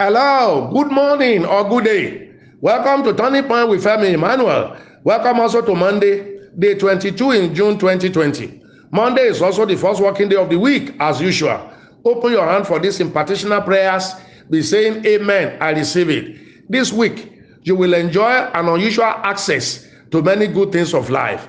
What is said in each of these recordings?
Hello, good morning or good day. Welcome to Turning Point with Femi Emmanuel. Welcome also to Monday, day 22 in June 2020. Monday is also the first working day of the week, as usual. Open your hand for these impartitional prayers. Be saying, Amen. I receive it. This week, you will enjoy an unusual access to many good things of life.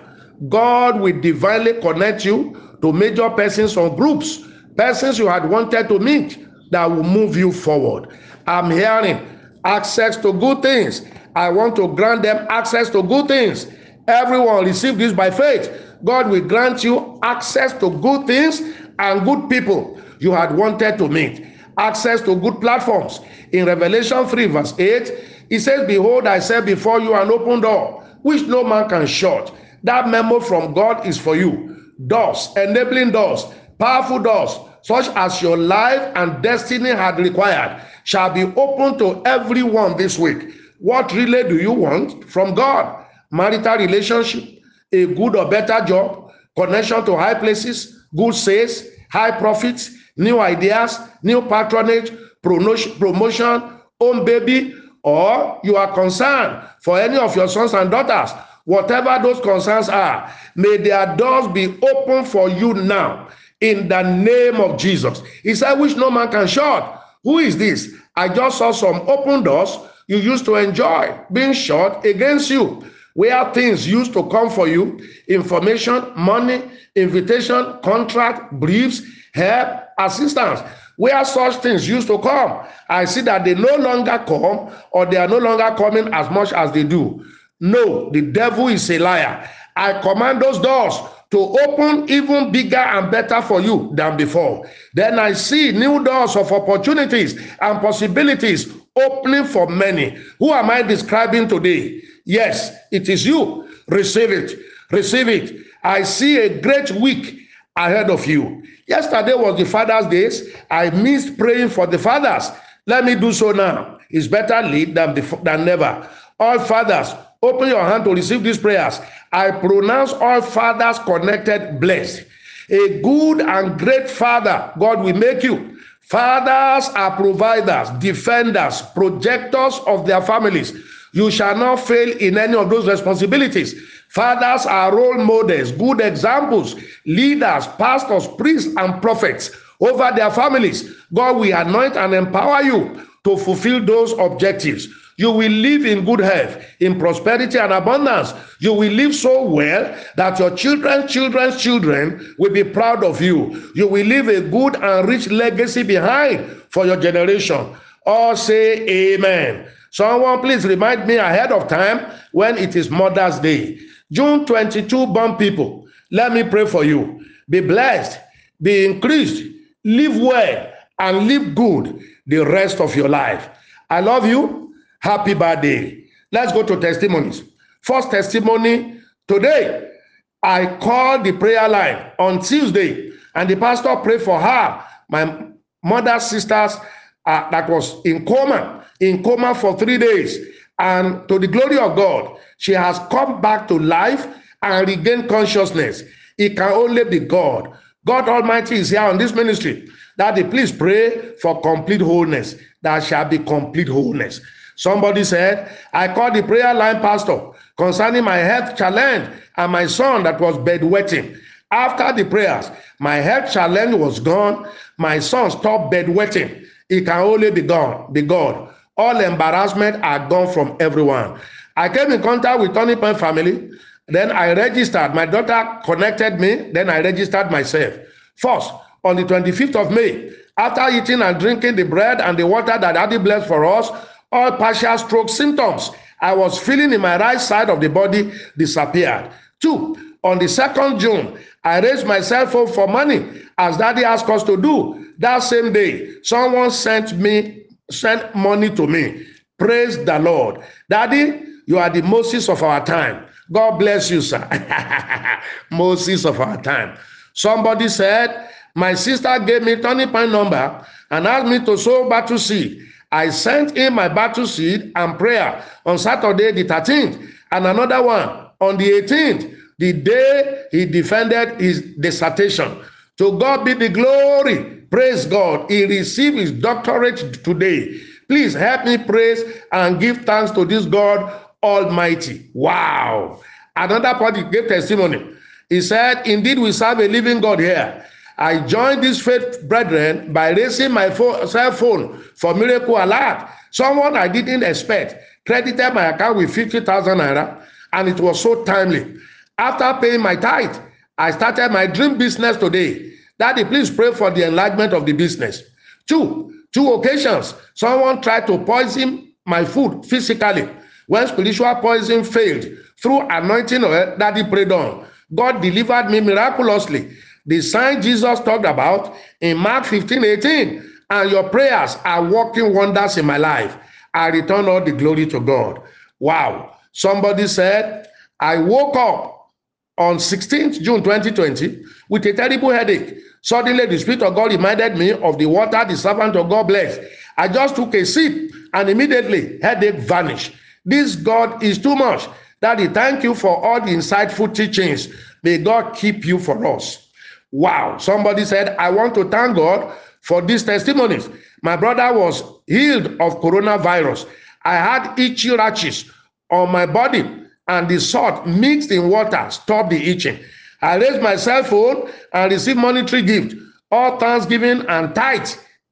God will divinely connect you to major persons or groups, persons you had wanted to meet that will move you forward. I'm hearing access to good things. I want to grant them access to good things. Everyone receive this by faith. God will grant you access to good things and good people you had wanted to meet. Access to good platforms. In Revelation 3, verse 8, it says, Behold, I set before you an open door, which no man can shut. That memo from God is for you. Doors, enabling doors, powerful doors, such as your life and destiny had required, shall be open to everyone this week. What really do you want from God? Marital relationship, a good or better job, connection to high places, good sales, high profits, new ideas, new patronage, promotion, own baby, or you are concerned for any of your sons and daughters, whatever those concerns are, may their doors be open for you now in the name of Jesus. He said, which no man can shut. Who is this? I just saw some open doors you used to enjoy being shut against you, where things used to come for you information, money, invitation, contract, briefs, help, assistance. Where such things used to come, I see that they no longer come or they are no longer coming as much as they do. No, the devil is a liar. I command those doors to open even bigger and better for you than before. Then I see new doors of opportunities and possibilities opening for many. Who am I describing today? Yes, it is you. Receive it. Receive it. I see a great week ahead of you. Yesterday was the Father's Days. I missed praying for the fathers. Let me do so now. It's better late than, than never. All fathers, Open your hand to receive these prayers. I pronounce all fathers connected blessed. A good and great father, God will make you. Fathers are providers, defenders, projectors of their families. You shall not fail in any of those responsibilities. Fathers are role models, good examples, leaders, pastors, priests, and prophets over their families. God will anoint and empower you to fulfill those objectives. You will live in good health, in prosperity and abundance. You will live so well that your children's children's children will be proud of you. You will leave a good and rich legacy behind for your generation. All say amen. Someone please remind me ahead of time when it is Mother's Day. June 22 born people, let me pray for you. Be blessed, be increased, live well, and live good the rest of your life. I love you. Happy birthday. Let's go to testimonies. First testimony today. I called the prayer line on Tuesday, and the pastor prayed for her, my mother's sisters uh, that was in coma, in coma for three days. And to the glory of God, she has come back to life and regained consciousness. It can only be God. God Almighty is here on this ministry. Daddy, please pray for complete wholeness. That shall be complete wholeness. Somebody said, I called the prayer line pastor concerning my health challenge and my son that was bedwetting. After the prayers, my health challenge was gone. My son stopped bedwetting. It can only be gone, be God. All embarrassment are gone from everyone. I came in contact with Turning Point family. Then I registered. My daughter connected me. Then I registered myself. First, on the 25th of May, after eating and drinking the bread and the water that Daddy blessed for us, all partial stroke symptoms I was feeling in my right side of the body disappeared. Two, on the 2nd June, I raised my cell phone for money as daddy asked us to do. That same day, someone sent me sent money to me. Praise the Lord. Daddy, you are the Moses of our time. God bless you, sir. Moses of our time. Somebody said, My sister gave me Turning Point number and asked me to sow battle seed. I sent in my battle seed and prayer on Saturday, the 13th, and another one on the 18th, the day he defended his dissertation. To God be the glory. Praise God. He received his doctorate today. Please help me praise and give thanks to this God Almighty. Wow. Another party gave testimony. He said, Indeed, we serve a living God here. I joined these faith brethren by raising my phone, cell phone for miracle alert. Someone I didn't expect credited my account with 50,000 naira, and it was so timely. After paying my tithe, I started my dream business today. Daddy, please pray for the enlargement of the business. Two, two occasions, someone tried to poison my food physically. When spiritual poison failed, through anointing oil, Daddy prayed on. God delivered me miraculously. The sign Jesus talked about in Mark 15 18. And your prayers are working wonders in my life. I return all the glory to God. Wow. Somebody said, I woke up on 16th June 2020 with a terrible headache. Suddenly, the Spirit of God reminded me of the water the servant of God blessed. I just took a sip and immediately headache vanished. This God is too much. Daddy, thank you for all the insightful teachings. May God keep you for us. Wow. Somebody said, I want to thank God for these testimonies. My brother was healed of coronavirus. I had itchy rashes on my body, and the salt mixed in water stopped the itching. I raised my cell phone and received monetary gift, all thanksgiving and tithe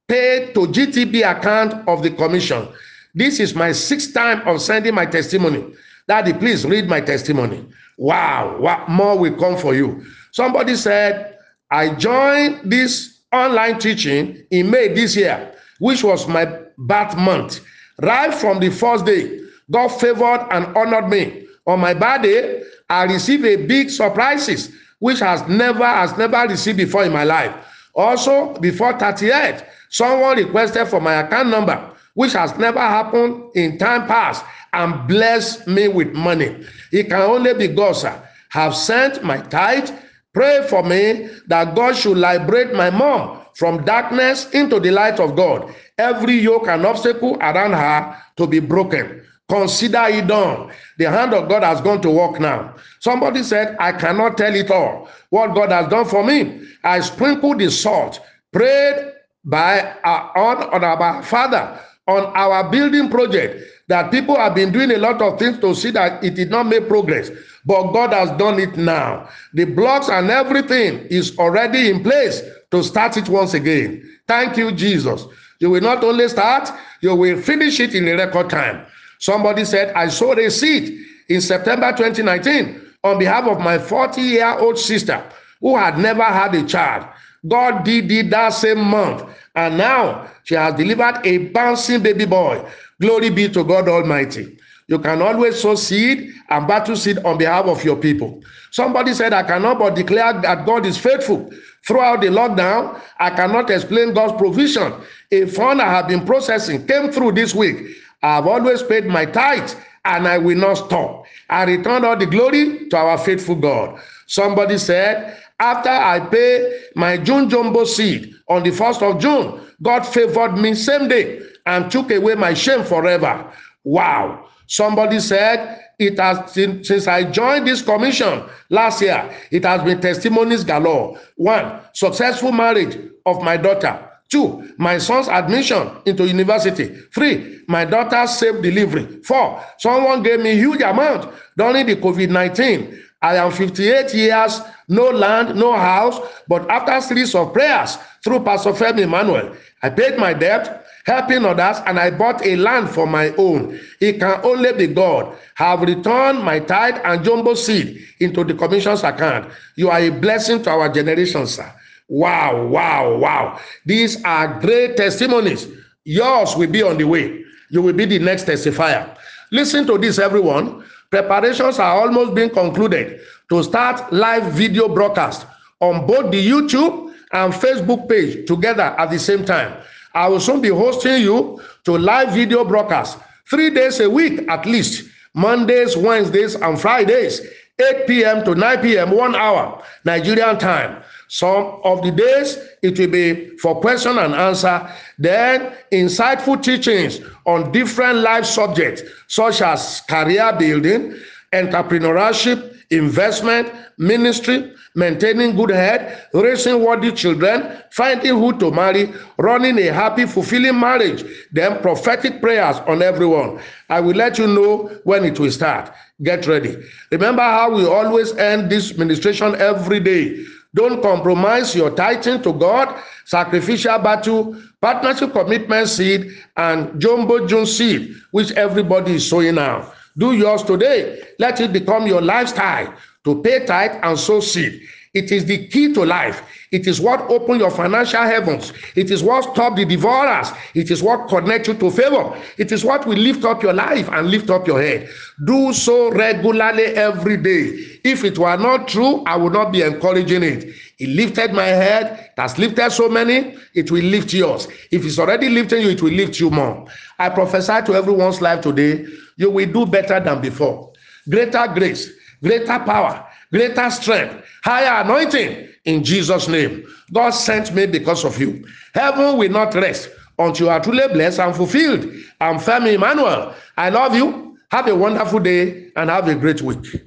paid to GTB account of the commission. This is my sixth time of sending my testimony. Daddy, please read my testimony. Wow, what more will come for you? Somebody said, I joined this online teaching in May this year, which was my birth month. Right from the first day, God favored and honored me. On my birthday, I received a big surprises, which has never has never received before in my life. Also, before 38, someone requested for my account number, which has never happened in time past, and blessed me with money. It can only be God, sir. Have sent my tithe Pray for me that God should liberate my mom from darkness into the light of God. Every yoke and obstacle around her to be broken. Consider it done. The hand of God has gone to work now. Somebody said, I cannot tell it all. What God has done for me. I sprinkled the salt, prayed by our, on, on our Father on our building project that people have been doing a lot of things to see that it did not make progress. But God has done it now. The blocks and everything is already in place to start it once again. Thank you, Jesus. You will not only start, you will finish it in a record time. Somebody said, I sowed a seed in September 2019 on behalf of my 40 year old sister who had never had a child. God did it that same month. And now she has delivered a bouncing baby boy. Glory be to God Almighty. You can always sow seed and battle seed on behalf of your people. Somebody said, I cannot but declare that God is faithful. Throughout the lockdown, I cannot explain God's provision. A fund I have been processing came through this week. I have always paid my tithe and I will not stop. I return all the glory to our faithful God. Somebody said, after I pay my June jumbo seed on the 1st of June, God favored me same day and took away my shame forever. Wow. Somebody said, it has since I joined this commission last year, it has been testimonies galore. One, successful marriage of my daughter. Two, my son's admission into university. Three, my daughter's safe delivery. Four, someone gave me huge amount during the COVID-19. I am 58 years, no land, no house, but after series of prayers through Pastor Femi Emmanuel, I paid my debt, helping others, and I bought a land for my own. It can only be God. Have returned my tithe and jumbo seed into the commission's account. You are a blessing to our generation, sir. Wow, wow, wow. These are great testimonies. Yours will be on the way. You will be the next testifier. Listen to this, everyone. Preparations are almost being concluded to start live video broadcast on both the YouTube and Facebook page together at the same time. I will soon be hosting you to live video broadcast three days a week at least Mondays, Wednesdays, and Fridays, 8 p.m. to 9 p.m., one hour, Nigerian time. Some of the days it will be for question and answer, then insightful teachings on different life subjects such as career building, entrepreneurship, investment, ministry, maintaining good health, raising worthy children, finding who to marry, running a happy, fulfilling marriage, then prophetic prayers on everyone. I will let you know when it will start. Get ready. Remember how we always end this ministration every day. Don't compromise your tithing to God, sacrificial battle, partnership commitment seed, and jumbo June seed, which everybody is sowing now. Do yours today. Let it become your lifestyle to pay tithe and sow seed. It is the key to life. It is what open your financial heavens. It is what stop the devourers. It is what connects you to favor. It is what will lift up your life and lift up your head. Do so regularly every day. If it were not true, I would not be encouraging it. It lifted my head. It has lifted so many. It will lift yours. If it's already lifting you, it will lift you more. I prophesy to everyone's life today, you will do better than before. Greater grace, greater power, greater strength, higher anointing in Jesus' name. God sent me because of you. Heaven will not rest until you are truly blessed and fulfilled. I'm Femi Emmanuel. I love you. Have a wonderful day and have a great week.